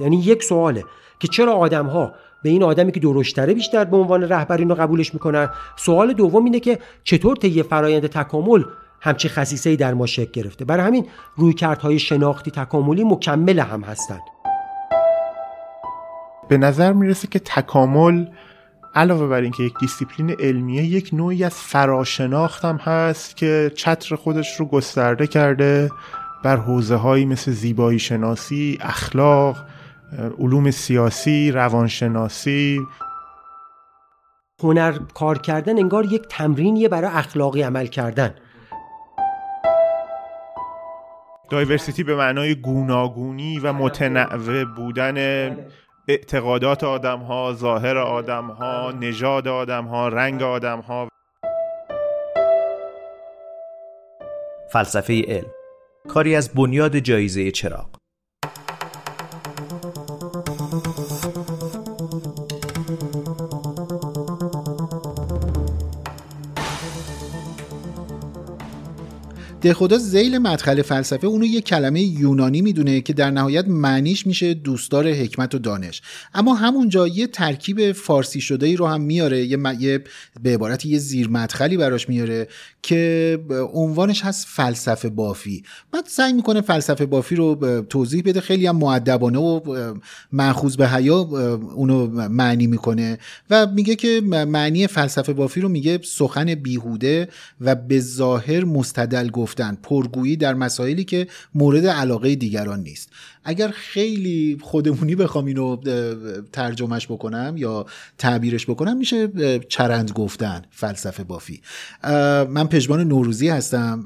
یعنی یک سواله که چرا آدم ها به این آدمی که درشتره بیشتر به عنوان رهبر رو قبولش می‌کنن؟ سوال دوم اینه که چطور طی فرایند تکامل همچی خصیصه ای در ما شکل گرفته؟ برای همین رویکردهای شناختی تکاملی مکمل هم هستند به نظر می‌رسه که تکامل علاوه بر اینکه یک دیسیپلین علمیه یک نوعی از فراشناخت هم هست که چتر خودش رو گسترده کرده بر حوزه هایی مثل زیبایی شناسی، اخلاق، علوم سیاسی، روانشناسی. هنر کار کردن انگار یک تمرینیه برای اخلاقی عمل کردن. دایورسیتی به معنای گوناگونی و متنوع بودن اعتقادات آدم ها، ظاهر آدم ها، نژاد آدم ها، رنگ آدم ها فلسفه علم کاری از بنیاد جایزه چراغ. خدا زیل مدخل فلسفه اونو یه کلمه یونانی می‌دونه که در نهایت معنیش میشه دوستدار حکمت و دانش. اما همونجا یه ترکیب فارسی شده ای رو هم میاره یه, یه به عبارت یه زیر مدخلی براش میاره که عنوانش هست فلسفه بافی. بعد سعی می‌کنه فلسفه بافی رو توضیح بده. خیلی هم معدبانه و معخوض به حیا اونو معنی می‌کنه و میگه که معنی فلسفه بافی رو میگه سخن بیهوده و به ظاهر مستدل گفتن. پرگویی در مسائلی که مورد علاقه دیگران نیست. اگر خیلی خودمونی بخوام اینو ترجمهش بکنم یا تعبیرش بکنم میشه چرند گفتن فلسفه بافی. من پژمان نوروزی هستم.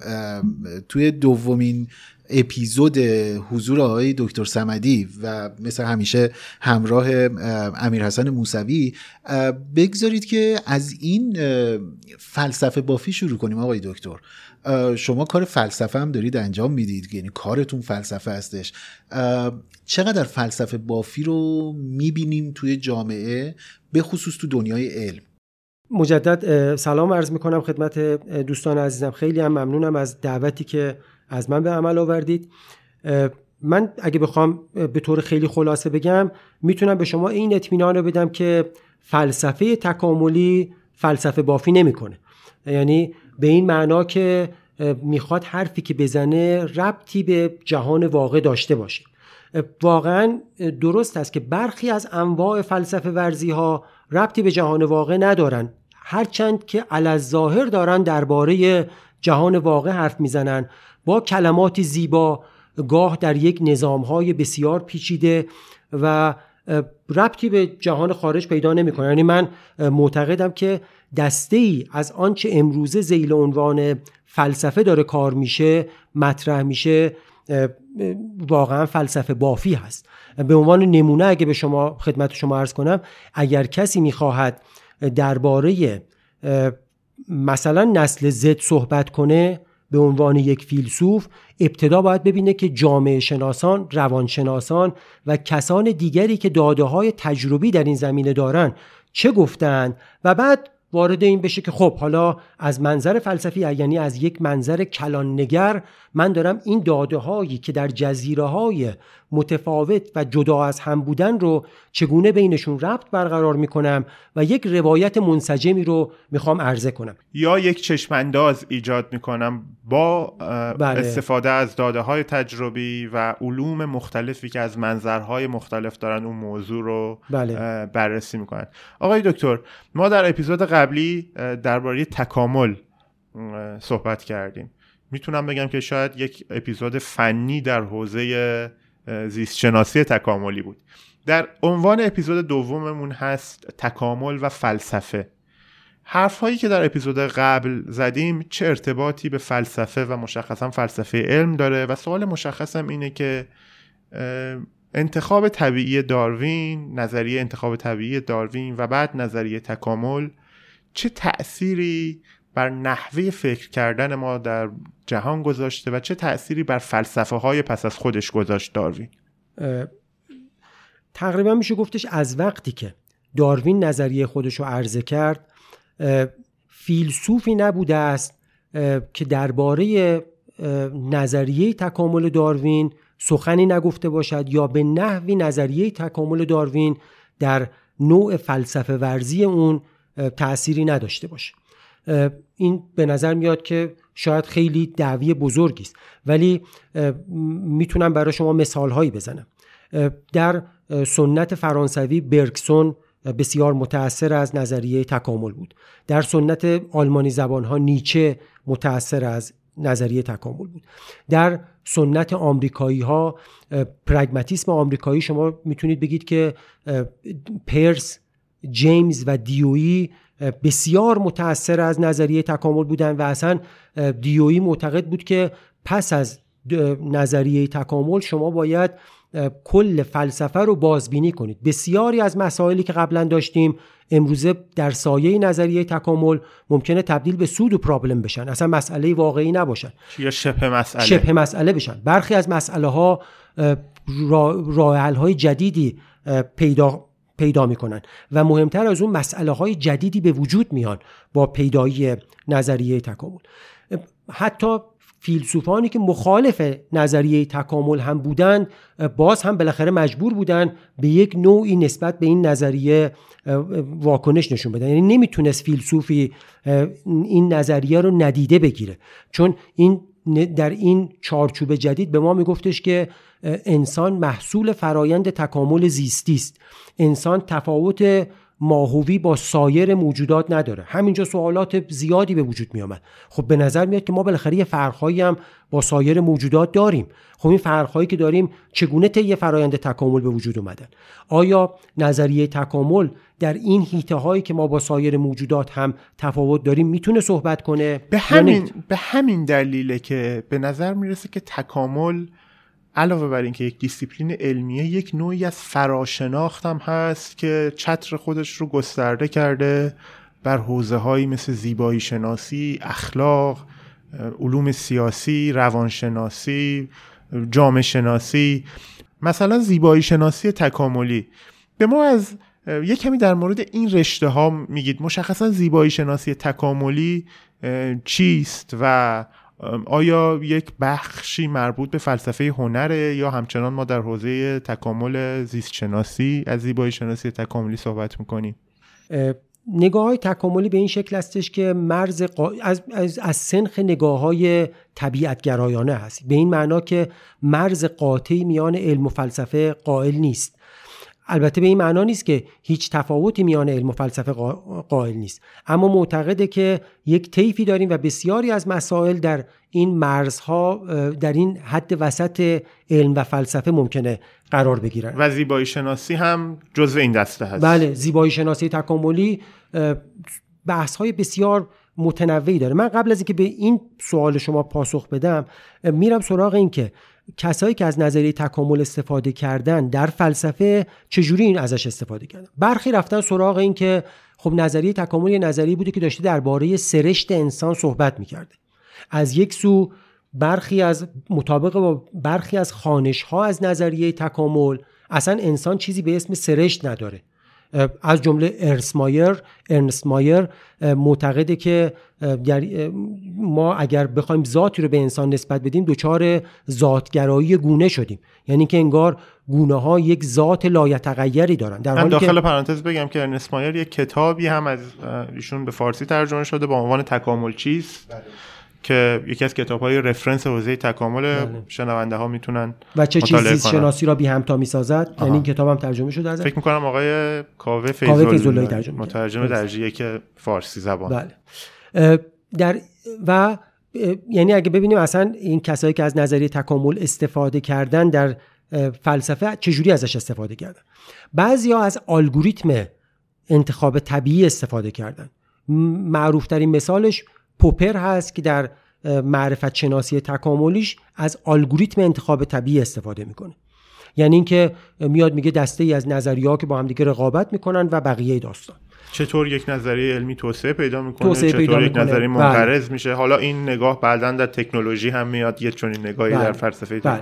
توی دومین اپیزود حضور آقای دکتر سمدی و مثل همیشه همراه امیر حسن موسوی بگذارید که از این فلسفه بافی شروع کنیم آقای دکتر. شما کار فلسفه هم دارید انجام می‌دید یعنی کارتون فلسفه هستش. چقدر فلسفه بافی رو می‌بینیم توی جامعه به خصوص تو دنیای علم؟ مجدد سلام عرض می‌کنم خدمت دوستان عزیزم. خیلی هم ممنونم از دعوتی که از من به عمل آوردید. من اگه بخوام به طور خیلی خلاصه بگم می‌تونم به شما این اطمینان رو بدم که فلسفه تکاملی فلسفه بافی نمی‌کنه. یعنی به این معنا که می‌خواد حرفی که بزنه ربطی به جهان واقع داشته باشه. واقعا درست است که برخی از انواع فلسفه ورزی ها ربطی به جهان واقع ندارن. هرچند که ظاهر دارن درباره جهان واقع حرف می‌زنن. با کلماتی زیبا گاه در یک نظام های بسیار پیچیده و ربطی به جهان خارج پیدا نمی‌کنه. یعنی من معتقدم که دسته ای از آنچه امروزه زیل عنوان فلسفه داره کار میشه مطرح میشه واقعا فلسفه بافی هست. به عنوان نمونه اگه به شما خدمت شما ارز کنم اگر کسی می‌خواهد درباره مثلا نسل زد صحبت کنه به عنوان یک فیلسوف ابتدا باید ببینه که جامعه شناسان، روانشناسان و کسان دیگری که داده های تجربی در این زمینه دارن چه گفتن و بعد وارد این بشه که خب حالا از منظر فلسفی یعنی از یک منظر کلان نگر من دارم این داده هایی که در جزیره های متفاوت و جدا از هم بودن رو چگونه بینشون ربط برقرار می‌کنم و یک روایت منسجمی رو می‌خوام عرضه کنم یا یک چشمانداز ایجاد می‌کنم با بله. استفاده از داده های تجربی و علوم مختلفی که از منظرهای مختلف دارن اون موضوع رو بله. بررسی می‌کنن آقای دکتر ما در اپیزود قبلی درباره تکامل صحبت کردیم. می‌تونم بگم که شاید یک اپیزود فنی در حوزه زیست شناسی تکاملی بود. در عنوان اپیزود دوممون هست تکامل و فلسفه. حرف هایی که در اپیزود قبل زدیم چه ارتباطی به فلسفه و مشخصا فلسفه علم داره؟ و سوال مشخصم اینه که انتخاب طبیعی داروین نظریه انتخاب طبیعی داروین و بعد نظریه تکامل چه تأثیری بر نحوه فکر کردن ما در جهان گذاشته و چه تأثیری بر فلسفه های پس از خودش گذاشت داروین؟ تقریبا میشه گفتش از وقتی که داروین نظریه خودش رو عرضه کرد فیلسوفی نبوده است که درباره نظریه تکامل داروین سخنی نگفته باشد یا به نحوی نظریه تکامل داروین در نوع فلسفه ورزی اون تأثیری نداشته باشه. این به نظر میاد که شاید خیلی دعوی بزرگی است. ولی می‌تونم برای شما مثال هایی بزنم در سنت فرانسوی برکسون بسیار متأثر از نظریه تکامل بود. در سنت آلمانی زبان ها نیچه متأثر از نظریه تکامل بود. در سنت آمریکایی ها پرگماتیسم آمریکایی شما می‌تونید بگید که پرس جیمز و دیویی بسیار متأثر از نظریه تکامل بودن و اصلا دیویی معتقد بود که پس از نظریه تکامل شما باید کل فلسفه رو بازبینی کنید. بسیاری از مسائلی که قبلا داشتیم امروزه در سایه نظریه تکامل ممکنه تبدیل به سود و پرابلم بشن. اصلا مسئله واقعی نباشن. یا شبه مسئله. شبه مسئله بشن. برخی از مسئله ها راه های جدیدی پیدا پیدا می‌کنن. و مهمتر از اون مسئله های جدیدی به وجود میان با پیدایی نظریه تکامل. حتی فیلسوفانی که مخالف نظریه تکامل هم بودن باز هم بالاخره مجبور بودن به یک نوعی نسبت به این نظریه واکنش نشون بدن. یعنی نمی‌تونست فیلسوفی این نظریه رو ندیده بگیره. چون این در این چارچوب جدید به ما میگفتش که انسان محصول فرایند تکامل زیستی است. انسان تفاوت ماهوی با سایر موجودات نداره. همینجا سوالات زیادی به وجود می آمد خب به نظر میاد که ما بالاخره یه فرقهایی هم با سایر موجودات داریم. خب این فرقهایی که داریم چگونه طی فرایند تکامل به وجود اومدن؟ آیا نظریه تکامل در این حیطه هایی که ما با سایر موجودات هم تفاوت داریم می‌تونه صحبت کنه؟ به همین به همین دلیله که به نظر می‌رسه که تکامل علاوه بر اینکه یک دیسیپلین علمیه یک نوعی از فراشناخت هم هست که چتر خودش رو گسترده کرده بر حوزه هایی مثل زیبایی شناسی، اخلاق، علوم سیاسی، روانشناسی، جامعه شناسی. مثلا زیبایی شناسی تکاملی. به ما از یک کمی در مورد این رشته ها میگید. مشخصا زیبایی شناسی تکاملی چیست و آیا یک بخشی مربوط به فلسفه هنره یا همچنان ما در حوزه تکامل زیست شناسی از زیبایی شناسی تکاملی صحبت می‌کنیم؟ نگاه های تکاملی به این شکل هستش که مرز از... از... از سنخ نگاه های طبیعت گرایانه هست. به این معنا که مرز قاطعی میان علم و فلسفه قائل نیست. البته به این معنا نیست که هیچ تفاوتی میان علم و فلسفه قائل نیست. اما معتقده که یک طیفی داریم و بسیاری از مسائل در این مرزها در این حد وسط علم و فلسفه ممکنه قرار بگیرن. و زیبایی شناسی هم جزو این دسته هست. بله زیبایی شناسی تکاملی بحث های بسیار متنوعی داره. من قبل از اینکه به این سوال شما پاسخ بدم میرم سراغ این که کسایی که از نظریه تکامل استفاده کردن در فلسفه چجوری این ازش استفاده کردن؟ برخی رفتن سراغ این که خب نظریه تکامل یه نظریه بوده که داشته درباره سرشت انسان صحبت می‌کرده. از یک سو برخی از مطابق با برخی از خانش ها از نظریه تکامل اصلا انسان چیزی به اسم سرشت نداره. از جمله ارنس مایر ارنس مایر معتقده که ما اگر بخوایم ذاتی رو به انسان نسبت بدیم دچار ذاتگرایی گونه شدیم. یعنی که انگار گونه ها یک ذات لایتغیری دارن. در حالی داخل که... پرانتز بگم که ارنس مایر یک کتابی هم از ایشون به فارسی ترجمه شده با عنوان تکامل چیست. بله. که یکی از کتاب های رفرنس حوزه تکامل بله. شنونده ها می‌تونن و چه چیزی شناسی را بی همتا می‌سازد؟ یعنی این کتاب هم ترجمه شده از فکر می‌کنم آقای کاوه فیض‌الله ترجمه مترجم درجه که فارسی زبان. بله. در و یعنی اگه ببینیم اصلا این کسایی که از نظریه تکامل استفاده کردن در فلسفه چجوری ازش استفاده کردن؟ بعضی ها از الگوریتم انتخاب طبیعی استفاده کردن. معروف ترین مثالش پوپر هست که در معرفت شناسی تکاملیش از الگوریتم انتخاب طبیعی استفاده می‌کنه یعنی اینکه میاد میگه دسته ای از نظریه که با هم دیگه رقابت می‌کنن و بقیه داستان چطور یک نظریه علمی توسعه پیدا می‌کنه توسعه چطور پیدا یک نظریه بله. منقرض میشه حالا این نگاه بعدا در تکنولوژی هم میاد یه چنین نگاهی بله. در فلسفه بله.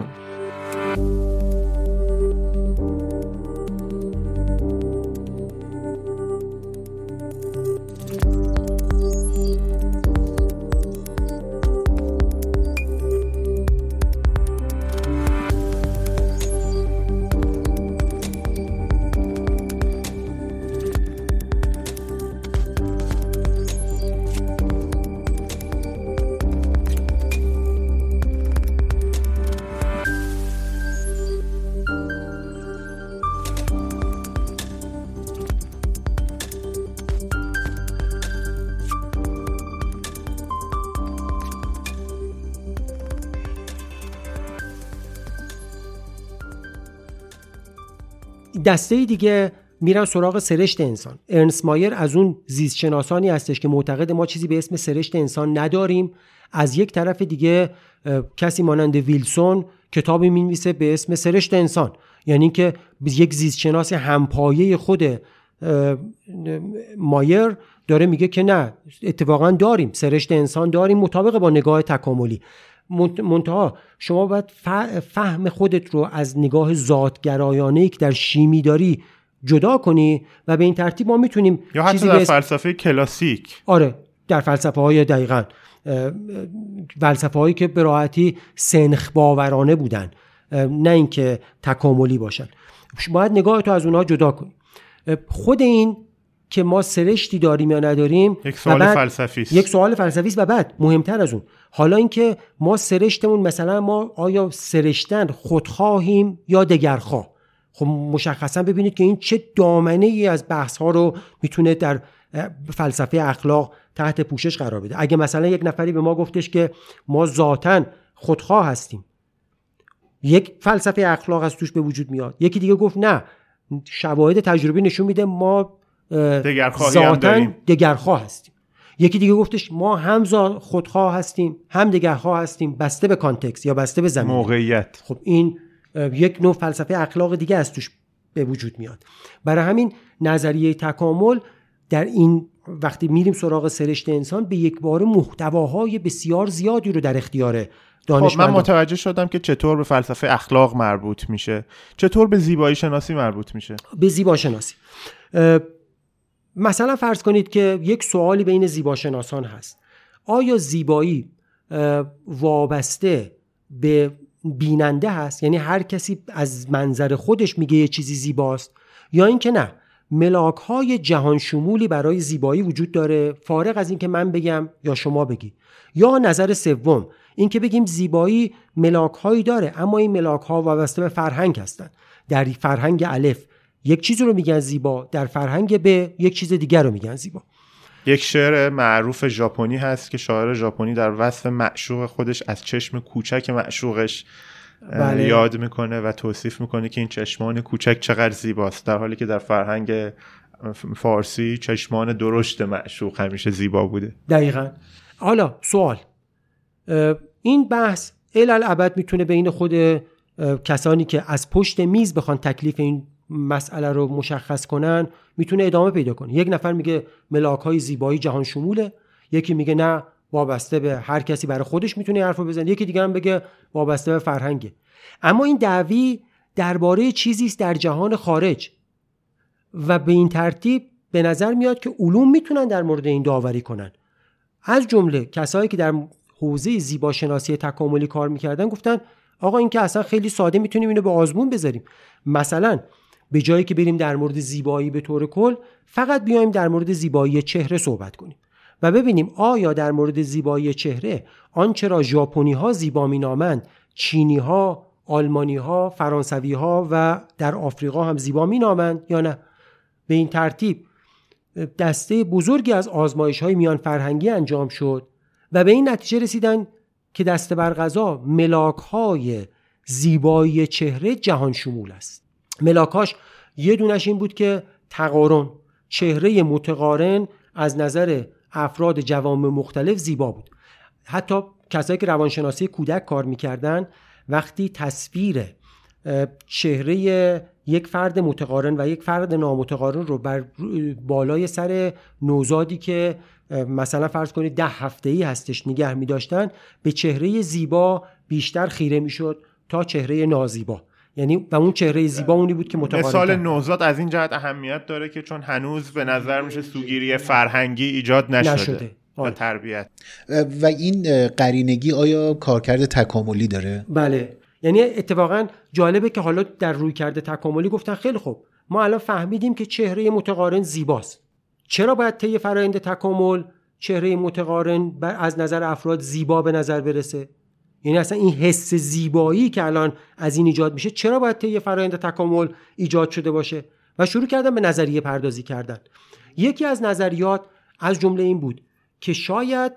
دسته دیگه میرن سراغ سرشت انسان. ارنس مایر از اون زیست شناسانی هستش که معتقد ما چیزی به اسم سرشت انسان نداریم. از یک طرف دیگه کسی مانند ویلسون کتابی می‌نویسه به اسم سرشت انسان. یعنی که یک زیست شناس همپایه خود مایر داره میگه که نه اتفاقا داریم. سرشت انسان داریم مطابق با نگاه تکاملی. منتها شما باید فهم خودت رو از نگاه ذاتگرایانه که در شیمی داری جدا کنی و به این ترتیب ما می‌تونیم یا حتی در فلسفه کلاسیک. آره در فلسفه های دقیقا. فلسفه هایی که به راحتی سنخ باورانه بودن نه اینکه تکاملی باشن. باید نگاه تو از اونها جدا کنی. خود این که ما سرشتی داریم یا نداریم یک سوال فلسفی یک سوال فلسفی است و بعد مهمتر از اون. حالا اینکه ما سرشتمون مثلا ما آیا سرشتن خودخواهیم یا دگرخواه؟ خب مشخصا ببینید که این چه دامنه ای از بحث ها رو می‌تونه در فلسفه اخلاق تحت پوشش قرار بده. اگه مثلا یک نفری به ما گفتش که ما ذاتا خودخواه هستیم یک فلسفه اخلاق از توش به وجود میاد. یکی دیگه گفت نه شواهد تجربی نشون میده ما ذاتا دگرخواه هستیم. یکی دیگه گفتش ما هم خودخواه هستیم هم دگرخواه هستیم. بسته به کانتکست یا بسته به زمین. موقعیت. خب این یک نوع فلسفه اخلاق دیگه از توش به وجود میاد. برای همین نظریه تکامل در این وقتی میریم سراغ سرشت انسان به یک بار محتواهای بسیار زیادی رو در اختیار خب من متوجه شدم که چطور به فلسفه اخلاق مربوط میشه. چطور به زیبایی شناسی مربوط میشه. به زیبا شناسی مثلا فرض کنید که یک سوالی بین زیباشناسان هست. آیا زیبایی وابسته به بیننده هست؟ یعنی هر کسی از منظر خودش میگه یه چیزی زیباست یا اینکه نه؟ ملاک های جهان شمولی برای زیبایی وجود داره. فارغ از اینکه من بگم یا شما بگی. یا نظر سوم اینکه بگیم زیبایی ملاک هایی داره اما این ملاک ها وابسته به فرهنگ هستند در فرهنگ الف یک چیز رو میگن زیبا در فرهنگ به یک چیز دیگر رو میگن زیبا. یک شعر معروف ژاپنی هست که شاعر ژاپنی در وصف معشوق خودش از چشم کوچک معشوقش بله. یاد می‌کنه و توصیف می‌کنه که این چشمان کوچک چقدر زیباست. در حالی که در فرهنگ فارسی چشمان درشت معشوق همیشه زیبا بوده. دقیقا. حالا سوال. این بحث الالعبد می‌تونه بین خود کسانی که از پشت میز بخوان تکلیف این مسئله رو مشخص کنن می‌تونه ادامه پیدا کنه. یک نفر میگه ملاک های زیبایی جهان شموله یکی میگه نه وابسته به هر کسی برای خودش می‌تونه حرف بزنه یکی دیگه هم بگه وابسته به فرهنگه. اما این دعوی درباره چیزی است در جهان خارج و به این ترتیب به نظر میاد که علوم می‌تونن در مورد این داوری کنن. از جمله کسایی که در حوزه زیباشناسی تکاملی کار می‌کردن گفتن آقا این که اصلا خیلی ساده می‌تونیم اینو به آزمون بذاریم. مثلا به جایی که بریم در مورد زیبایی به طور کل فقط بیایم در مورد زیبایی چهره صحبت کنیم و ببینیم آیا در مورد زیبایی چهره آنچه را ژاپنی ها زیبا مینامند چینی ها آلمانی ها فرانسوی ها و در آفریقا هم زیبا مینامند یا نه؟ به این ترتیب دسته بزرگی از آزمایش های میان فرهنگی انجام شد و به این نتیجه رسیدن که دست بر غذا ملاک های زیبایی چهره جهان شمول است. ملاکاش یه دونش این بود که تقارن چهره متقارن از نظر افراد جوام مختلف زیبا بود. حتی کسایی که روانشناسی کودک کار می‌کردن وقتی تصویر چهره یک فرد متقارن و یک فرد نامتقارن رو بر بالای سر نوزادی که مثلا فرض کنید ده هفته ای هستش نگه می داشتن به چهره زیبا بیشتر خیره می‌شد تا چهره نازیبا. یعنی و اون چهره زیبا اونی بود که متقارن مثال نوزاد از این جهت اهمیت داره که چون هنوز به نظر میشه سوگیری فرهنگی ایجاد نشده, نشده. و آره. تربیت. و این قرینگی آیا کارکرد تکاملی داره؟ بله. یعنی اتفاقا جالبه که حالا در روی کرده تکاملی گفتن خیلی خوب. ما الان فهمیدیم که چهره متقارن زیباست. چرا باید طی فرایند تکامل چهره متقارن از نظر افراد زیبا به نظر برسه؟ یعنی اصلا این حس زیبایی که الان از این ایجاد میشه چرا باید طی فرایند تکامل ایجاد شده باشه؟ و شروع کردن به نظریه پردازی کردن. یکی از نظریات از جمله این بود که شاید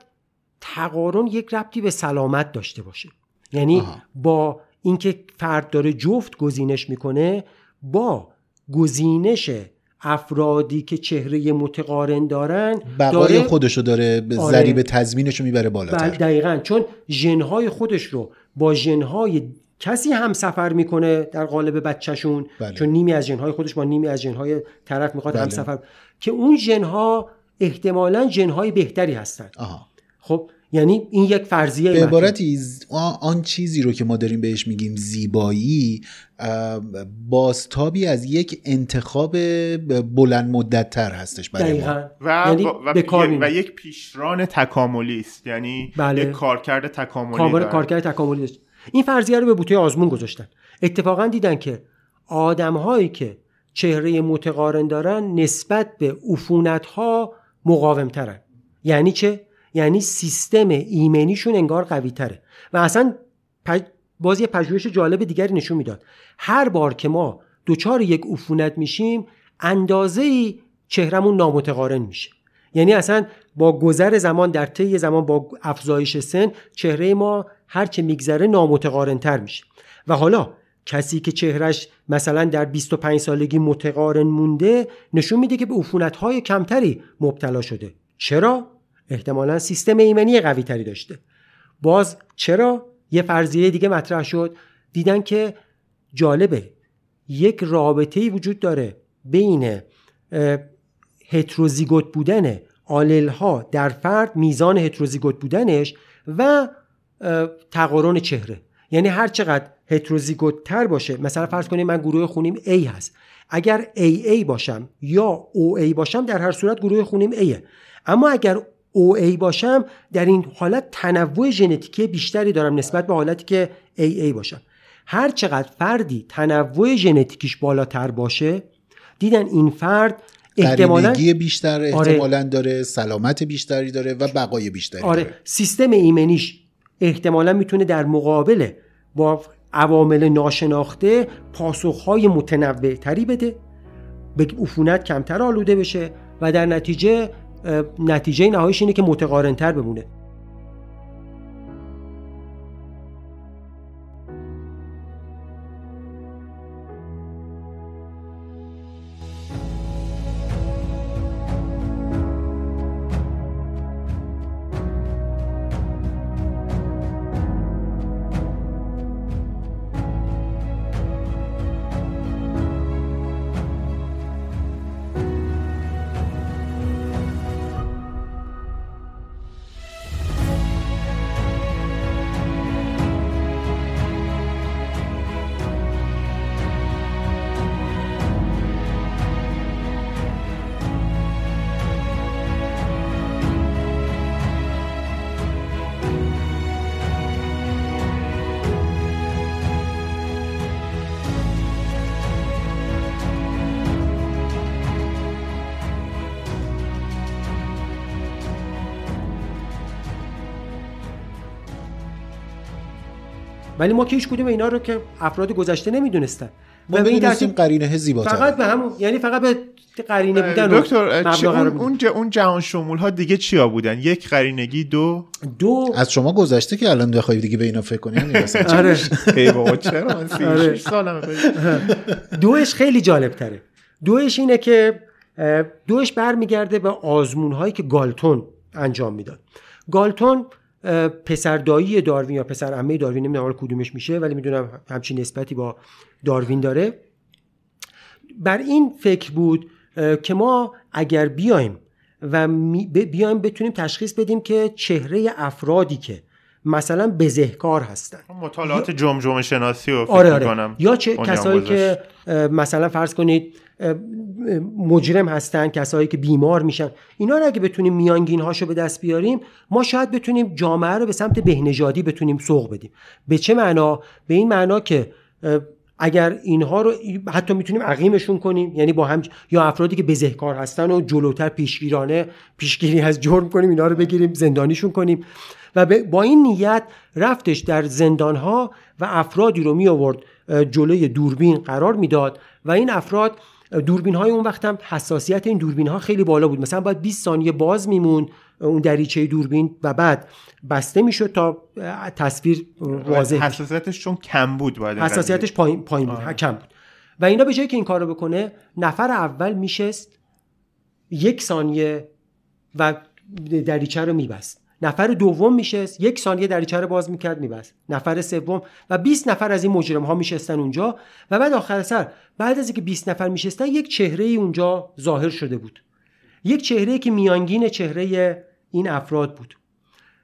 تقارن یک ربطی به سلامت داشته باشه. یعنی با اینکه فرد داره جفت گزینش می‌کنه با گزینش افرادی که چهره متقارن دارن بقای داره خودشو داره به آره ضریب تضمینشو می‌بره بالاتر بله دقیقا چون ژنهای خودش رو با ژنهای کسی هم سفر می‌کنه در قالب بچهشون بله. چون نیمی از ژنهای خودش با نیمی از ژنهای طرف می‌خواد بله. هم سفر که اون ژنها احتمالا ژنهای بهتری هستن آها. خب یعنی این یک فرضیه به عبارتی آن چیزی رو که ما داریم بهش میگیم زیبایی بازتابی از یک انتخاب بلند مدت تر هستش برای ما. و, یعنی و, و, یک پیشران تکاملی است. یعنی بله. یک کارکرد تکاملی کارکرد تکاملی این فرضیه رو به بوته آزمون گذاشتن. اتفاقا دیدن که آدم هایی که چهره متقارن دارن نسبت به عفونت ها مقاوم ترن یعنی چه؟ یعنی سیستم ایمنیشون انگار قوی تره و اصلا باز یه پژوهش جالب دیگری نشون می‌داد. هر بار که ما دچار یک عفونت میشیم اندازه چهرمون نامتقارن میشه. یعنی اصلا با گذر زمان در طی زمان با افزایش سن چهره ما هر چه میگذره نامتقارن تر میشه. و حالا کسی که چهرش مثلا در 25 سالگی متقارن مونده نشون میده که به عفونت های کمتری مبتلا شده. چرا؟ احتمالا سیستم ایمنی قوی تری داشته. باز چرا؟ یه فرضیه دیگه مطرح شد. دیدن که جالبه. یک رابطه وجود داره بین هتروزیگوت بودن آلل ها در فرد میزان هتروزیگوت بودنش و تقارن چهره. یعنی هر چقدر هتروزیگوت تر باشه مثلا فرض کنیم من گروه خونیم A هست. اگر AA باشم یا OA باشم در هر صورت گروه خونیم A اما اگر OA باشم در این حالت تنوع ژنتیکی بیشتری دارم نسبت به حالتی که AA باشم هر چقدر فردی تنوع ژنتیکیش بالاتر باشه دیدن این فرد احتمالاً بیشتر آره. احتمالاً داره سلامت بیشتری داره و بقای بیشتری آره. داره سیستم ایمنیش احتمالا می‌تونه در مقابل با عوامل ناشناخته پاسخهای متنوع تری بده به عفونت کمتر آلوده بشه و در نتیجه نتیجه نهاییش اینه که متقارنتر بمونه. ولی ما که هیچ کدوم اینا رو که افراد گذشته نمی‌دونستن. ما به این ترتیب قرینه زیباتر. فقط به همون یعنی فقط به قرینه بودن دکتر اون اون, اون جهان شمول ها دیگه چیا بودن؟ یک قرینگی دو؟ دو از شما گذشته که الان بخوای دیگه به اینا فکر کنی آره. ای بابا چرا؟ من آره. دوش خیلی جالب تره دوش اینه که دوش برمیگرده به آزمون هایی که گالتون انجام می‌داد. گالتون پسر دایی داروین یا پسر عمه داروین نمی‌دونم کدومش میشه ولی می‌دونم همچین نسبتی با داروین داره. بر این فکر بود که ما اگر بیایم و بیایم بتونیم تشخیص بدیم که چهره افرادی که مثلا بزهکار هستن. مطالعات جمجمه شناسی رو آره آره. یا چه کسایی که مثلا فرض کنید مجرم هستن کسایی که بیمار میشن. اینا رو اگه بتونیم میانگین هاشو به دست بیاریم ما شاید بتونیم جامعه رو به سمت بهنژادی بتونیم سوق بدیم. به چه معنا؟ به این معنا که اگر اینها رو حتی می‌تونیم عقیمشون کنیم یعنی با هم یا افرادی که بزهکار هستن و جلوتر پیشگیرانه پیشگیری از جرم کنیم اینا رو بگیریم زندانیشون کنیم. و با این نیت رفتش در زندانها و افرادی رو می آورد جلوی دوربین قرار می‌داد و این افراد دوربین های اون وقت هم حساسیت این دوربین ها خیلی بالا بود. مثلا باید 20 ثانیه باز میمون اون دریچه دوربین و بعد بسته می‌شد تا تصویر واضح حساسیتش چون کم بود باید حساسیتش پایین, پایین بود. کم بود. و اینا به جایی که این کارو بکنه نفر اول میشست یک ثانیه و دریچه رو میبست. نفر دوم میشست یک ثانیه دریچه رو باز می‌کرد میبست. نفر سوم و 20 نفر از این مجرم ها میشستن اونجا و بعد آخر سر بعد از اینکه 20 نفر میشستن یک چهره ای اونجا ظاهر شده بود. یک چهره که میانگین چهره این افراد بود.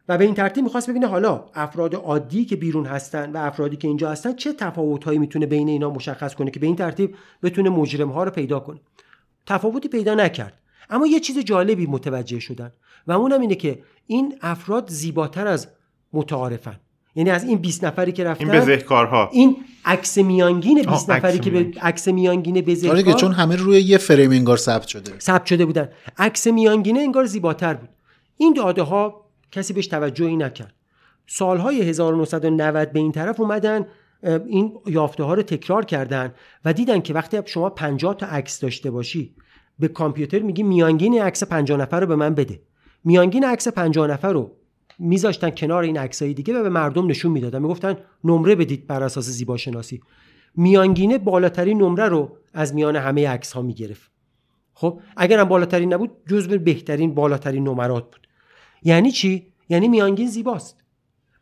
و به این ترتیب می‌خواست ببینه حالا افراد عادی که بیرون هستن و افرادی که اینجا هستن چه تفاوتهایی می‌تونه بین اینا مشخص کنه که به این ترتیب بتونه مجرم ها رو پیدا کنه. تفاوتی پیدا نکرد. اما یه چیز جالبی متوجه شدن و اونم اینه که این افراد زیباتر از متعارفن. یعنی از این 20 نفری که رفتن این بزهکارها. این عکس میانگین 20 نفری که به عکس میانگین بزهکار آره که چون همه روی یه فریم انگار ثبت شده. ثبت شده بودن. عکس میانگینه انگار زیباتر بود. این داده ها کسی بهش توجهی نکرد. سالهای 1990 به این طرف اومدن این یافته ها رو تکرار کردن و دیدن که وقتی شما 50 تا عکس داشته باشی به کامپیوتر میگی میانگین عکس 50 نفر رو به من بده. میانگین عکس 50 نفر رو میذاشتن کنار این عکسای دیگه و به مردم نشون می‌دادن. می‌گفتن نمره بدید بر اساس زیبا شناسی میانگینه بالاترین نمره رو از میان همه عکس ها می‌گرفت. خب اگرم بالاترین نبود جزو بهترین بالاترین نمرات بود. یعنی چی؟ یعنی میانگین زیباست.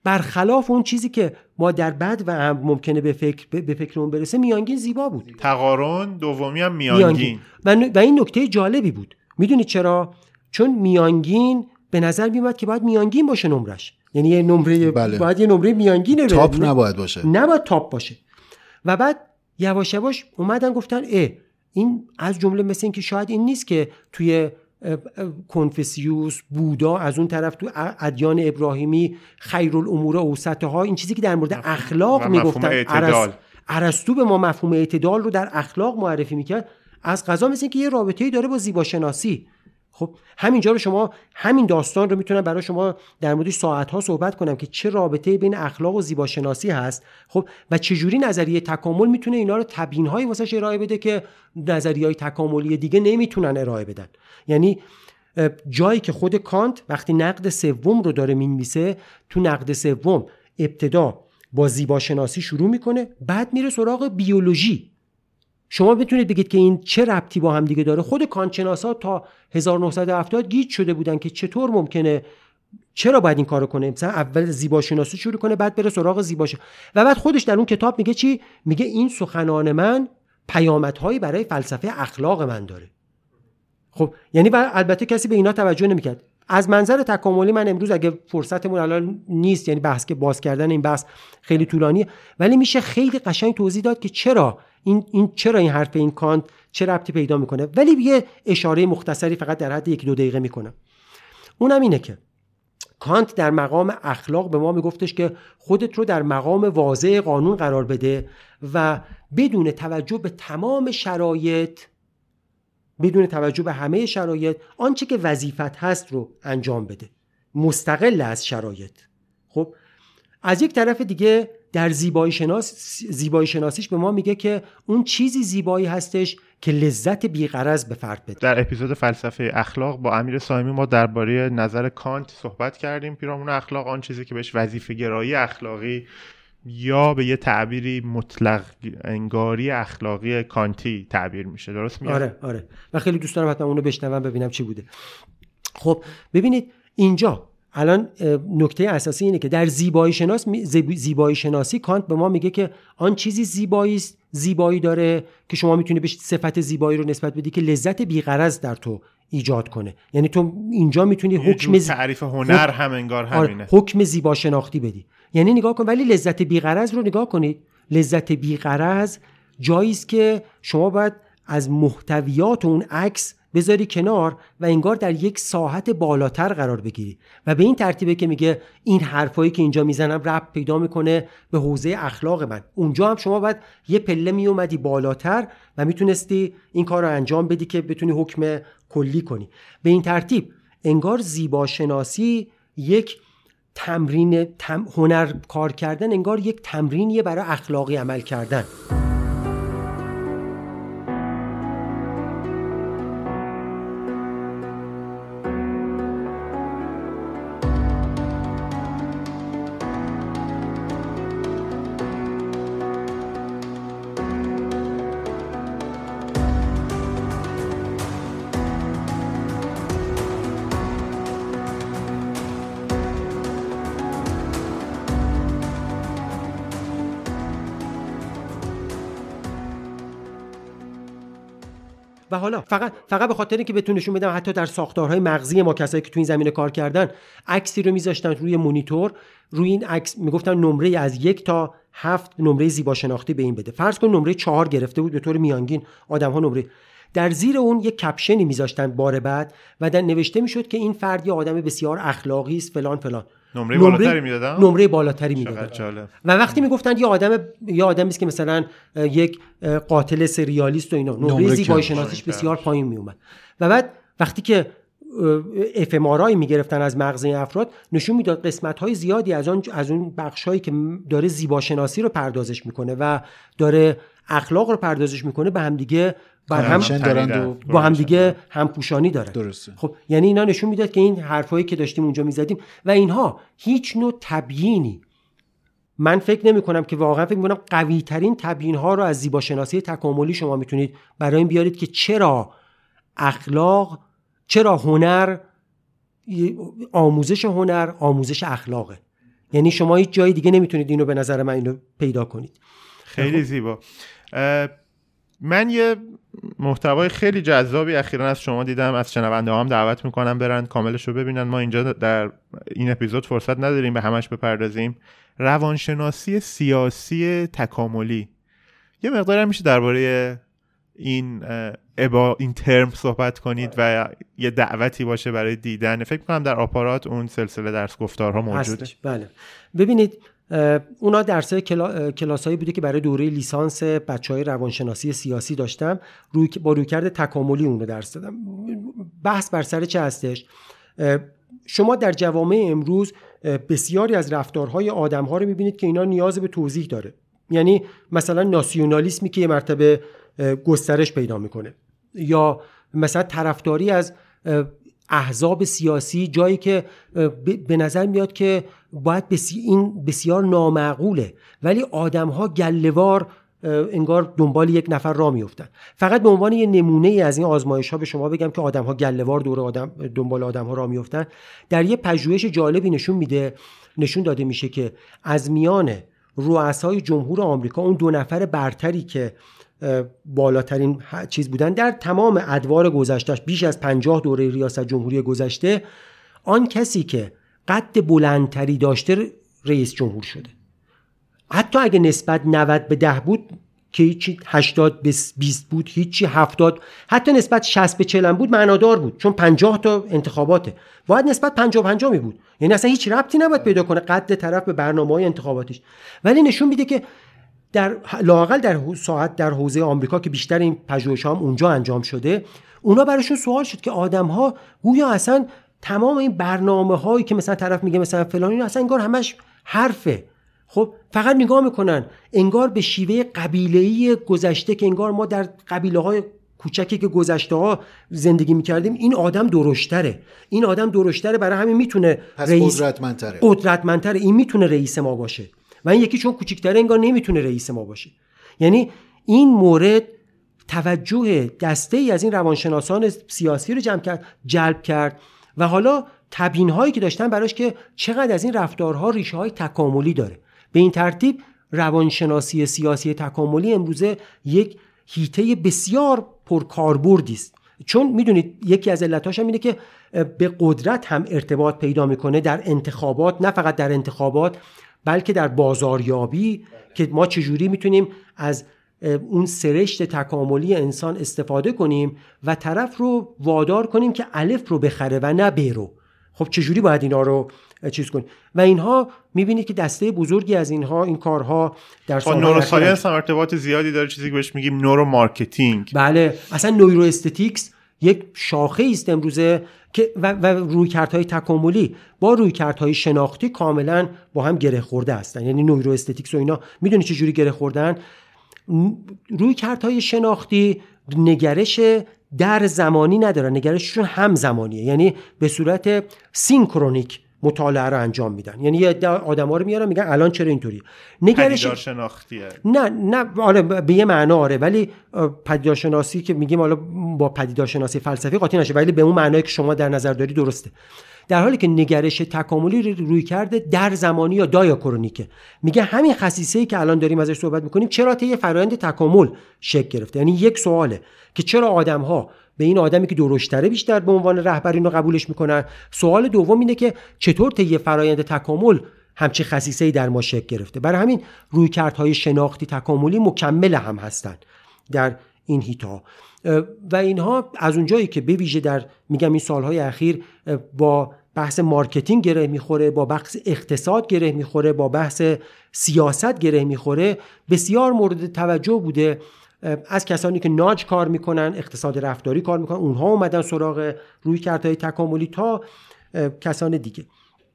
برخلاف اون چیزی که ما در بد و ممکنه به فکر به فکرمون برسه میانگین زیبا بود. تقارن دومی هم میانگین, میانگین. و این نکته جالبی بود. می‌دونید چرا؟ چون میانگین به نظر میومد که باید میانگین باشه نمرش. یعنی یه نمره بله. باید یه نمره میانگینه تاپ نباید باشه. نباید تاپ باشه. و بعد یواش یواش اومدن گفتن اه این از جمله مثل این که شاید این نیست که توی کنفسیوس بودا از اون طرف تو ادیان ابراهیمی خیرالامور اوسطه ها این چیزی که در مورد اخلاق می‌گفتن. ارسطو به ما مفهوم اعتدال رو در اخلاق معرفی می‌کرد. از قضا مثل که یه رابطه‌ای داره با زیباشناسی. خب همینجا رو شما همین داستان رو می‌تونم برای شما در موردش ساعت ها صحبت کنم که چه رابطه بین اخلاق و زیباشناسی هست. خب و چجوری نظریه تکامل می‌تونه اینا رو تبیین های واسه ارائه بده که نظریه های تکاملی دیگه نمی‌تونن ارائه بدن. یعنی جایی که خود کانت وقتی نقد سوم رو داره می‌نویسه تو نقد سوم ابتدا با زیباشناسی شروع می‌کنه بعد میره سراغ بیولوژی. شما بتونید بگید که این چه ربطی با هم دیگه داره. خود کانچناسا تا 1970 گیج شده بودن که چطور ممکنه چرا باید این کارو کنه؟ مثلا اول زیباشناسی شروع کنه بعد بره سراغ زیباش. و بعد خودش در اون کتاب میگه چی؟ میگه این سخنان من پیامدهایی برای فلسفه اخلاق من داره. خب یعنی البته کسی به اینا توجه نمی‌کرد. از منظر تکاملی من امروز اگه فرصتمون الان نیست یعنی بحث که باز کردن این بحث خیلی طولانیه ولی میشه خیلی قشنگ توضیح داد که چرا این, این چرا این حرف این کانت چه ربطی پیدا می‌کنه. ولی یه اشاره مختصری فقط در حد یک دو دقیقه می‌کنم. اونم اینه که کانت در مقام اخلاق به ما میگفتش که خودت رو در مقام واضح قانون قرار بده و بدون توجه به تمام شرایط بدون توجه به همه شرایط آنچه که وظیفت هست رو انجام بده. مستقل از شرایط. خب از یک طرف دیگه در زیبایی, شناس زیبایی شناسیش به ما میگه که اون چیزی زیبایی هستش که لذت بیغرض به فرد بده. در اپیزود فلسفه اخلاق با امیر سایمی ما درباره نظر کانت صحبت کردیم. پیرامون اخلاق آن چیزی که بهش وظیفه گرایی اخلاقی یا به یه تعبیری مطلق انگاری اخلاقی کانتی تعبیر میشه. درست میگم؟ آره آره. و خیلی دوست دارم حتما اونو بشنوم ببینم چی بوده. خب ببینید اینجا الان نکته اساسی اینه که در زیبایی شناس زیبایی شناسی کانت به ما میگه که آن چیزی زیبایی است زیبایی داره که شما می‌تونی بهش صفت زیبایی رو نسبت بدی که لذت بیغرض در تو ایجاد کنه. یعنی تو اینجا می‌تونی حکم تعریف هنر هم انگار آره، همینه. حکم زیبا شناختی بدی. یعنی نگاه کن ولی لذت بیغرض رو نگاه کنید. لذت بیغرض جایی است که شما باید از محتویات اون عکس بذاری کنار و انگار در یک ساحت بالاتر قرار بگیری. و به این ترتیبه که میگه این حرفایی که اینجا می‌زنم رب پیدا می‌کنه به حوزه اخلاق من. اونجا هم شما باید یه پله میومدی بالاتر و می‌تونستی این کار رو انجام بدی که بتونی حکم کلی کنی. به این ترتیب انگار زیباشناسی یک تمرین هنر کار کردن انگار یک تمرینیه برای اخلاقی عمل کردن. و حالا فقط فقط به خاطر اینکه بهتون نشون بدم حتی در ساختارهای مغزی ما کسایی که تو این زمینه کار کردن عکسی رو میذاشتن روی مونیتور روی این عکس می‌گفتن نمره از یک تا هفت نمره زیبا شناختی به این بده. فرض کن نمره چهار گرفته بود به طور میانگین آدم ها نمره. در زیر اون یک کپشنی میذاشتن بار بعد و در نوشته می‌شد که این فرد یه آدم بسیار اخلاقی است فلان فلان. نمره بالاتری می‌دادن نمره بالاتری می‌دادن و وقتی می‌گفتن یه آدم یه آدمی است که مثلا یک قاتل سریالیست و اینا. نمره زیبایی شناسیش بسیار پایین میومد. و بعد وقتی که اف ام می‌گرفتن از مغز افراد نشون می‌داد قسمت های زیادی از اون از اون بخش هایی که داره زیبا شناسی رو پردازش می‌کنه و داره اخلاق رو پردازش می‌کنه به همدیگه بر هم دارند و با همدیگه همپوشانی دارن. درسته. خب یعنی اینا نشون می‌داد که این حرفایی که داشتیم اونجا می‌زدیم و اینها هیچ نوع تبیینی. من فکر نمی کنم که واقعا فکر کنم قوی ترین تبیین ها رو از زیبا شناسی تکاملی شما می‌تونید برای این بیارید که چرا اخلاق چرا هنر آموزش هنر آموزش اخلاقه. یعنی شما هیچ جای دیگه نمی‌تونید اینو به نظر من اینو پیدا کنید. خیلی خب. زیبا. من یه محتوای خیلی جذابی اخیرا از شما دیدم از شنونده هم دعوت می‌کنم برن کاملش رو ببینن. ما اینجا در این اپیزود فرصت نداریم به همش بپردازیم. روانشناسی سیاسی تکاملی. یه مقدار میشه درباره این ابا این ترم صحبت کنید و یه دعوتی باشه برای دیدن. فکر کنم در آپارات اون سلسله درس گفتارها موجوده. بله. ببینید اونا درس کلا... کلاسایی بوده که برای دوره لیسانس بچه های روانشناسی سیاسی داشتم. روی... با رویکرد تکاملی اون رو درس دادم. بحث بر سر چه هستش؟ شما در جوامع امروز بسیاری از رفتارهای آدم ها رو می‌بینید که اینا نیاز به توضیح داره. یعنی مثلا ناسیونالیسمی که یه مرتبه گسترش پیدا می‌کنه. یا مثلا طرفداری از احزاب سیاسی جایی که به نظر میاد که باید بسی این بسیار نامعقوله. ولی آدم ها گلوار انگار دنبال یک نفر را میفتن فقط به عنوان یه نمونه از این آزمایش ها به شما بگم که آدم ها گلوار دور آدم دنبال آدم ها را میفتن در یه پژوهش جالبی نشون میده نشون داده میشه که از میان رؤسای جمهور آمریکا اون دو نفر برتری که بالاترین چیز بودن. در تمام ادوار گذشتهش بیش از پنجاه دوره ریاست جمهوری گذشته آن کسی که قد بلندتری داشته رئیس جمهور شده. حتی اگه نسبت 90 به 10 بود که هیچی 80 به 20 بود هیچی 70 حتی نسبت 60 به 40 بود معنادار بود چون 50 تا انتخاباته. باید نسبت 50 50 می بود. یعنی اصلا هیچ ربطی نباید پیدا کنه قد طرف به برنامه های انتخاباتیش. ولی نشون میده که در لاقل در ساعت در حوزه آمریکا که بیشتر این پژوهش هم اونجا انجام شده اونا براشون سوال شد که آدم ها گویا اصلا تمام این برنامه هایی که مثلا طرف میگه مثلا فلان این اصلا انگار همش حرفه. خب فقط نگاه می‌کنن انگار به شیوه قبیله گذشته که انگار ما در قبیله های کوچکی که گذشته ها زندگی می‌کردیم این آدم درشتره. این آدم درشتره برای همین می‌تونه رئیس قدرتمندتره. قدرتمندتره. این می‌تونه رئیس ما باشه. و این یکی چون کوچیکتره انگار نمی‌تونه رئیس ما باشه. یعنی این مورد توجه دسته ای از این روانشناسان سیاسی رو جمع کرد جلب کرد و حالا تبیین هایی که داشتن براش که چقدر از این رفتارها ریشه های تکاملی داره. به این ترتیب روانشناسی سیاسی تکاملی امروزه یک هیته بسیار پرکاربردی است. چون می‌دونید یکی از علتاش هم اینه که به قدرت هم ارتباط پیدا می‌کنه در انتخابات نه فقط در انتخابات. بلکه در بازاریابی که ما چجوری می‌تونیم از اون سرشت تکاملی انسان استفاده کنیم و طرف رو وادار کنیم که الف رو بخره و نه ب رو. خب چجوری باید اینا رو چیز کنیم؟ و اینها می‌بینید که دسته بزرگی از اینها این کارها در خب، neuroscience هم ارتباط زیادی داره چیزی که بهش میگیم neuromarketing. بله اصلا neuroaesthetics یک شاخه است امروزه که و, و رویکردهای تکاملی با رویکردهای شناختی کاملا با هم گره خورده هستن. یعنی neuroaesthetics و اینا. می‌دونی چه جوری گره خوردن؟ رویکردهای شناختی نگرش در زمانی ندارن. نگرششون هم زمانیه یعنی به صورت سینکرونیک مطالعه رو انجام میدن. یعنی یه آدما رو میارن میگن الان چرا اینطوری؟ نگرش شناختیه نه نه آره به یه معنا آره ولی پدیدارشناسی که میگیم حالا با پدیدارشناسی فلسفی قاطی نشه ولی به اون معنایی که شما در نظر داری درسته. در حالی که نگرش تکاملی روی کرده در زمانی یا دایاکرونیکه میگه همین خصیصه ای که الان داریم ازش صحبت می‌کنیم چرا طی فرایند تکامل شکل گرفته؟ یعنی یک سواله که چرا آدم ها به این آدمی که درشتره بیشتر به عنوان رهبرین رو قبولش می‌کنن سوال دوم اینه که چطور طی فرایند تکامل همچی خصیصه در ما شکل گرفته؟ برای همین رویکردهای شناختی تکاملی مکمل هم هستند در این هیتا و اینها از اونجایی که به ویژه در میگم این سالهای اخیر با بحث marketing گره می‌خوره با بحث اقتصاد گره می‌خوره با بحث سیاست گره می‌خوره بسیار مورد توجه بوده از کسانی که ناج کار می‌کنن اقتصاد رفتاری کار می‌کنن اونها اومدن سراغ رویکردهای تکاملی تا کسان دیگه.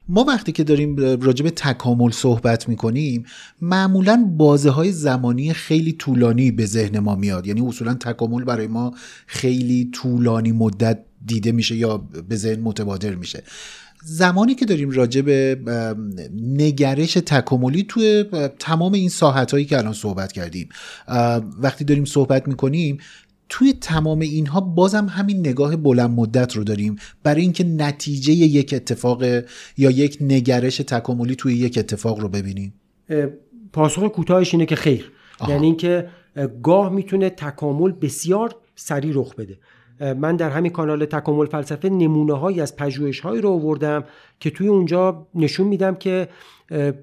ما وقتی که داریم راجع به تکامل صحبت می‌کنیم معمولا بازه های زمانی خیلی طولانی به ذهن ما میاد. یعنی اصولا تکامل برای ما خیلی طولانی مدت دیده میشه یا به ذهن متبادر میشه. زمانی که داریم راجع به نگرش تکاملی توی تمام این ساحت هایی که الان صحبت کردیم وقتی داریم صحبت می‌کنیم توی تمام اینها بازم همین نگاه بلند مدت رو داریم. برای اینکه نتیجه یک اتفاق یا یک نگرش تکاملی توی یک اتفاق رو ببینیم. پاسخ کوتاهش اینه که خیر. یعنی اینکه گاه می‌تونه تکامل بسیار سریع رخ بده. من در همین کانال تکامل فلسفه نمونه هایی از پژوهش هایی رو آوردم که توی اونجا نشون میدم که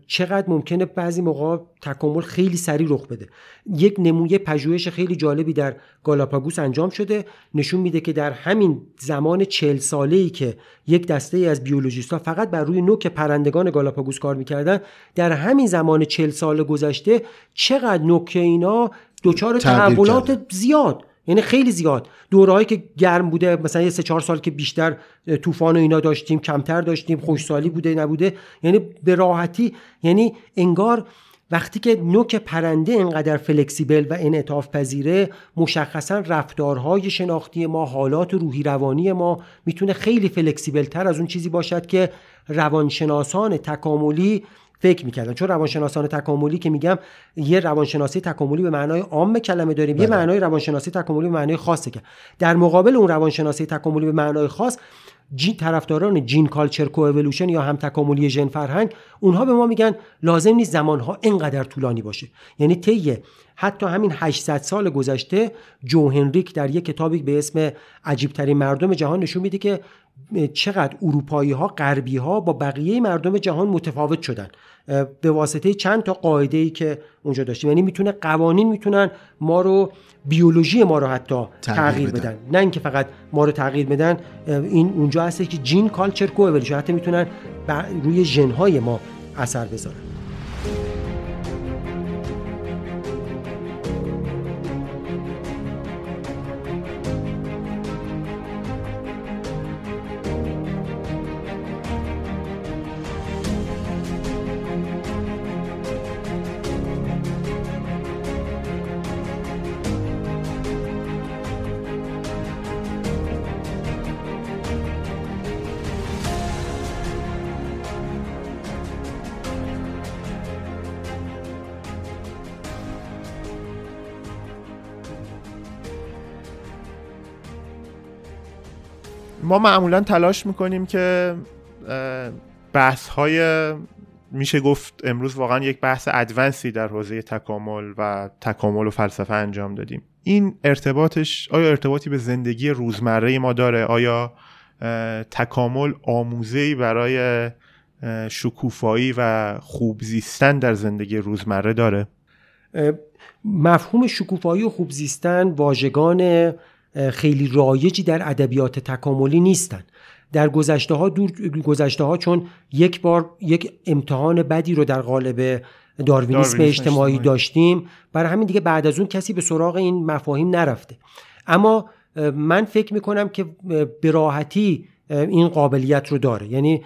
چقدر ممکنه بعضی موقع تکامل خیلی سریع رخ بده. یک نمونه پژوهش خیلی جالبی در گالاپاگوس انجام شده. نشون میده که در همین زمان چل ساله ای که یک دسته ای از بیولوژیست ها فقط بر روی نوک پرندگان گالاپاگوس کار می‌کردن در همین زمان چل سال گذشته چقدر نوک اینا دچار تحولات زیاد یعنی خیلی زیاد. دورهایی که گرم بوده مثلا یه سه چهار سال که بیشتر طوفان و اینا داشتیم کمتر داشتیم خوشسالی بوده نبوده. یعنی به راحتی یعنی انگار وقتی که نوک پرنده اینقدر فلکسیبل و انعطاف پذیره مشخصا رفتارهای شناختی ما حالات روحی روانی ما می‌تونه خیلی فلکسیبل تر از اون چیزی باشد که روانشناسان تکاملی فکر می‌کردن چون روانشناسان تکاملی که میگم یه روانشناسی تکاملی به معنای عام کلمه داریم بله. یه معنای روانشناسی تکاملی به معنای خاصه که در مقابل اون روانشناسی تکاملی به معنای خاص جین طرفداران جین کالچر کو یا هم تکاملی ژن فرهنگ اونها به ما میگن لازم نیست زمانها اینقدر طولانی باشه یعنی طی حتی همین 800 سال گذشته جو هنریک در یک کتابی به اسم عجیب ترین مردم جهان نشون میده که چقدر اروپایی ها غربی ها با بقیه مردم جهان متفاوت شدن. به واسطه چند تا قاعده ای که اونجا داشتیم. یعنی می‌تونه قوانین می‌تونن ما رو بیولوژی ما رو حتی تغییر, بدن. نه اینکه فقط ما رو تغییر بدن این اونجا هست که جین کالچر کو حتی می‌تونن روی ژن ما اثر بذارن. ما معمولا تلاش می‌کنیم که بحث های میشه گفت امروز واقعا یک بحث ادوانسی در حوزه تکامل و تکامل و فلسفه انجام دادیم. این ارتباطش آیا ارتباطی به زندگی روزمره ما داره؟ آیا تکامل آموزهی برای شکوفایی و خوب زیستن در زندگی روزمره داره؟ مفهوم شکوفایی و خوب زیستن واژگان خیلی رایجی در ادبیات تکاملی نیستن. در گذشته ها دور گذشته ها چون یک بار یک امتحان بدی رو در قالب داروینیسم اجتماعی داشتیم. برای همین دیگه بعد از اون کسی به سراغ این مفاهیم نرفته. اما من فکر می‌کنم که به راحتی این قابلیت رو داره یعنی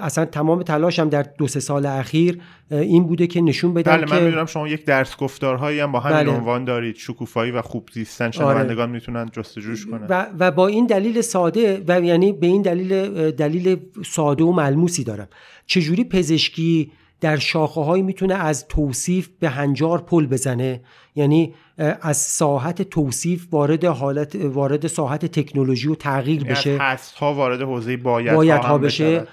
اصلا تمام تلاشم در دو سه سال اخیر این بوده که نشون بدم بله من می‌دونم شما یک درس گفتارهایی هم با همین بله. عنوان دارید شکوفایی و خوب زیستن شنوندگان آره. می‌تونن جستجوش کنن و, و با این دلیل ساده و یعنی به این دلیل دلیل ساده و ملموسی دارم چجوری پزشکی در شاخه هایی می‌تونه از توصیف به هنجار پل بزنه. یعنی از ساحت توصیف وارد حالت وارد ساحت تکنولوژی و تغییر بشه. هست ها وارد حوزه باید, باید ها بشه.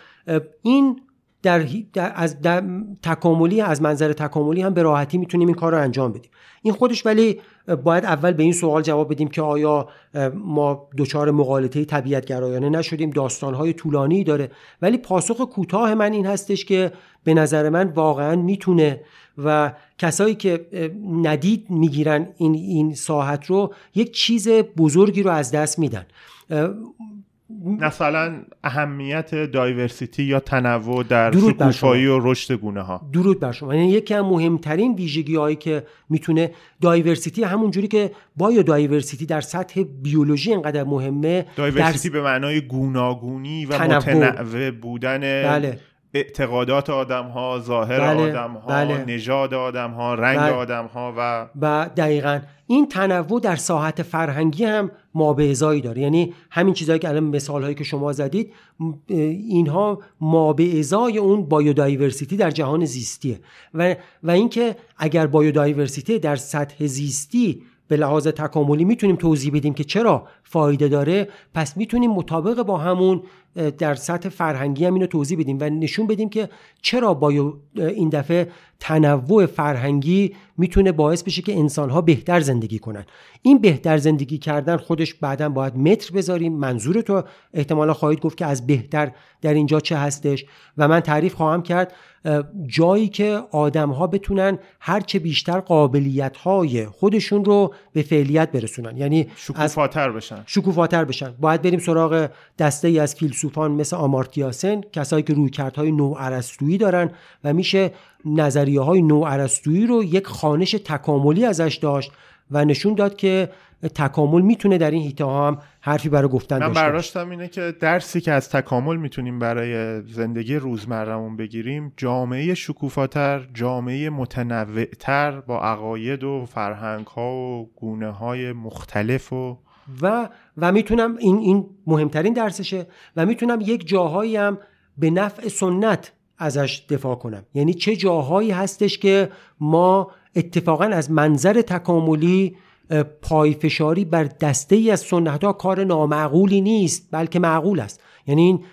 این در, از در تکاملی از منظر تکاملی هم به راحتی می‌تونیم این کار رو انجام بدیم. این خودش ولی باید اول به این سوال جواب بدیم که آیا ما دچار مقالطه طبیعت گرایانه نشدیم داستانهای طولانی داره. ولی پاسخ کوتاه من این هستش که به نظر من واقعا می‌تونه و کسایی که ندید می‌گیرن این این ساحت رو یک چیز بزرگی رو از دست میدن. مثلا اهمیت دایورسیتی یا تنوع در شکوفایی و رشد گونه ها درود بر شما. یعنی یکی از مهمترین ویژگی هایی که می‌تونه diversity همون جوری که biodiversity در سطح بیولوژی اینقدر مهمه diversity به معنای گوناگونی و متنوع بودن بله. اعتقادات آدم ها ظاهر بله، آدم ها بله. نژاد آدم ها رنگ بله. آدم ها و و دقیقا این تنوع در ساحت فرهنگی هم ما به ازایی داره یعنی همین چیزهایی که الان مثال هایی که شما زدید اینها ما به ازای اون بایودایورسیتی در جهان زیستیه و و اینکه اگر بایودایورسیتی در سطح زیستی به لحاظ تکاملی می‌تونیم توضیح بدیم که چرا فایده داره. پس می‌تونیم مطابق با همون در سطح فرهنگی هم اینو توضیح بدیم و نشون بدیم که چرا با این دفعه تنوع فرهنگی می‌تونه باعث بشه که انسانها بهتر زندگی کنن. این بهتر زندگی کردن خودش بعدا باید متر بذاریم. منظور تو احتمالا خواهید گفت که از بهتر در اینجا چه هستش. و من تعریف خواهم کرد. جایی که آدم ها بتونن هرچه بیشتر قابلیت های خودشون رو به فعلیت برسونن. یعنی شکوفاتر بشن. شکوفاتر بشن. باید بریم سراغ دسته ای از فیلسوفان مثل آمارتیاسن کسایی که روی های نو دارن و میشه نظریه های نو رو یک خانش تکاملی ازش داشت و نشون داد که تکامل می‌تونه در این هیته ها هم حرفی برای گفتن من برداشتم اینه که درسی که از تکامل می‌تونیم برای زندگی روزمرهمون بگیریم جامعه شکوفاتر جامعه متنوعتر با عقاید و فرهنگ ها و گونه های مختلف و و و می‌تونم این این مهمترین درسشه و می‌تونم یک جاهایی هم به نفع سنت ازش دفاع کنم. یعنی چه جاهایی هستش که ما اتفاقا از منظر تکاملی پافشاری بر دسته ای از سنت ها کار نامعقولی نیست بلکه معقول است. یعنی این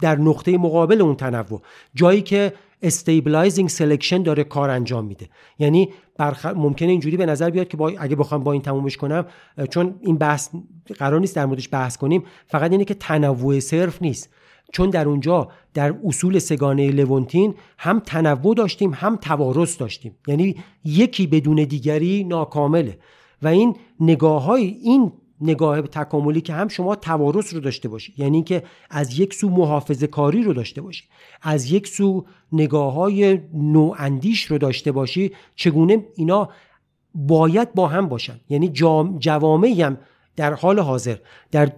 در نقطه مقابل اون تنوع. جایی که stabilizing selection داره کار انجام میده. یعنی برخ... ممکنه اینجوری به نظر بیاد که با... اگه بخوام با این تمومش کنم چون این بحث قرار نیست در موردش بحث کنیم فقط اینه که تنوع صرف نیست. چون در اونجا در اصول سگانه لونتین هم تنوع داشتیم هم توارث داشتیم. یعنی یکی بدون دیگری ناکامله. و این نگاه های این نگاه تکاملی که هم شما توارث رو داشته باشید یعنی که از یک سو محافظه کاری رو داشته باشید از یک سو نگاه های نواندیش رو داشته باشی. چگونه اینا باید با هم باشن. یعنی جوامعی هم در حال حاضر. در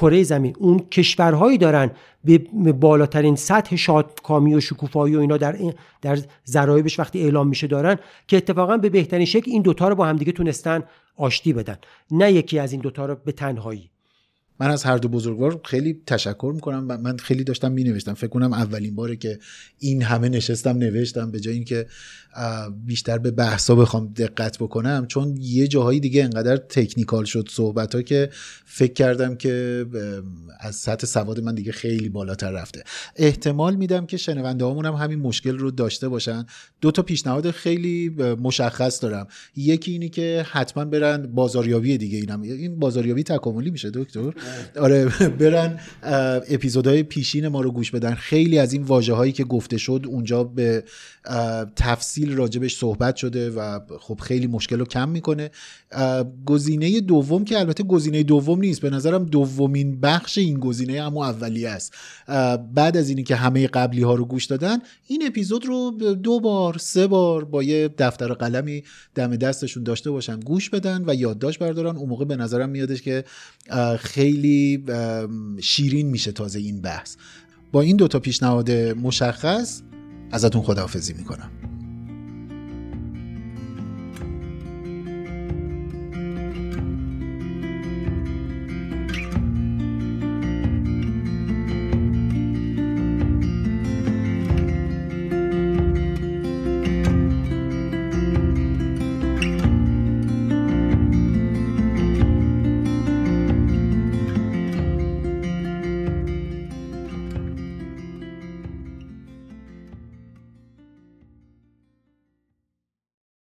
کره زمین. اون کشورهایی دارن به بالاترین سطح شادکامی و شکوفایی و اینا در در ذرایبش وقتی اعلام میشه دارن که اتفاقا به بهترین شکل این دوتا رو با همدیگه تونستن آشتی بدن. نه یکی از این دوتا رو به تنهایی. من از هر دو بزرگوار خیلی تشکر می‌کنم من خیلی داشتم می نوشتم فکر کنم اولین باره که این همه نشستم نوشتم به جای اینکه بیشتر به بحثا بخوام دقت بکنم چون یه جاهایی دیگه انقدر تکنیکال شد صحبت ها که فکر کردم که از سطح سواد من دیگه خیلی بالاتر رفته. احتمال میدم که شنونده هم همین مشکل رو داشته باشن. دو تا پیشنهاد خیلی مشخص دارم. یکی اینی که حتما برن بازاریابی دیگه اینم. این بازاریابی تکاملی میشه دکتر؟ آره برن اپیزودهای پیشین ما رو گوش بدن. خیلی از این واژه هایی که گفته شد اونجا به تفصیل راجبش صحبت شده و خب خیلی مشکل رو کم می‌کنه. گزینه دوم که البته گزینه دوم نیست. به نظرم دومین بخش این گزینه اما اولیه است. بعد از اینی که همه قبلی ها رو گوش دادن این اپیزود رو دو بار سه بار با یه دفتر قلمی دم دستشون داشته باشن گوش بدن و یادداشت بردارن. اون موقع به نظرم میادش که خیلی شیرین میشه تازه این بحث. با این دوتا پیشنهاد مشخص ازتون خداحافظی می‌کنم.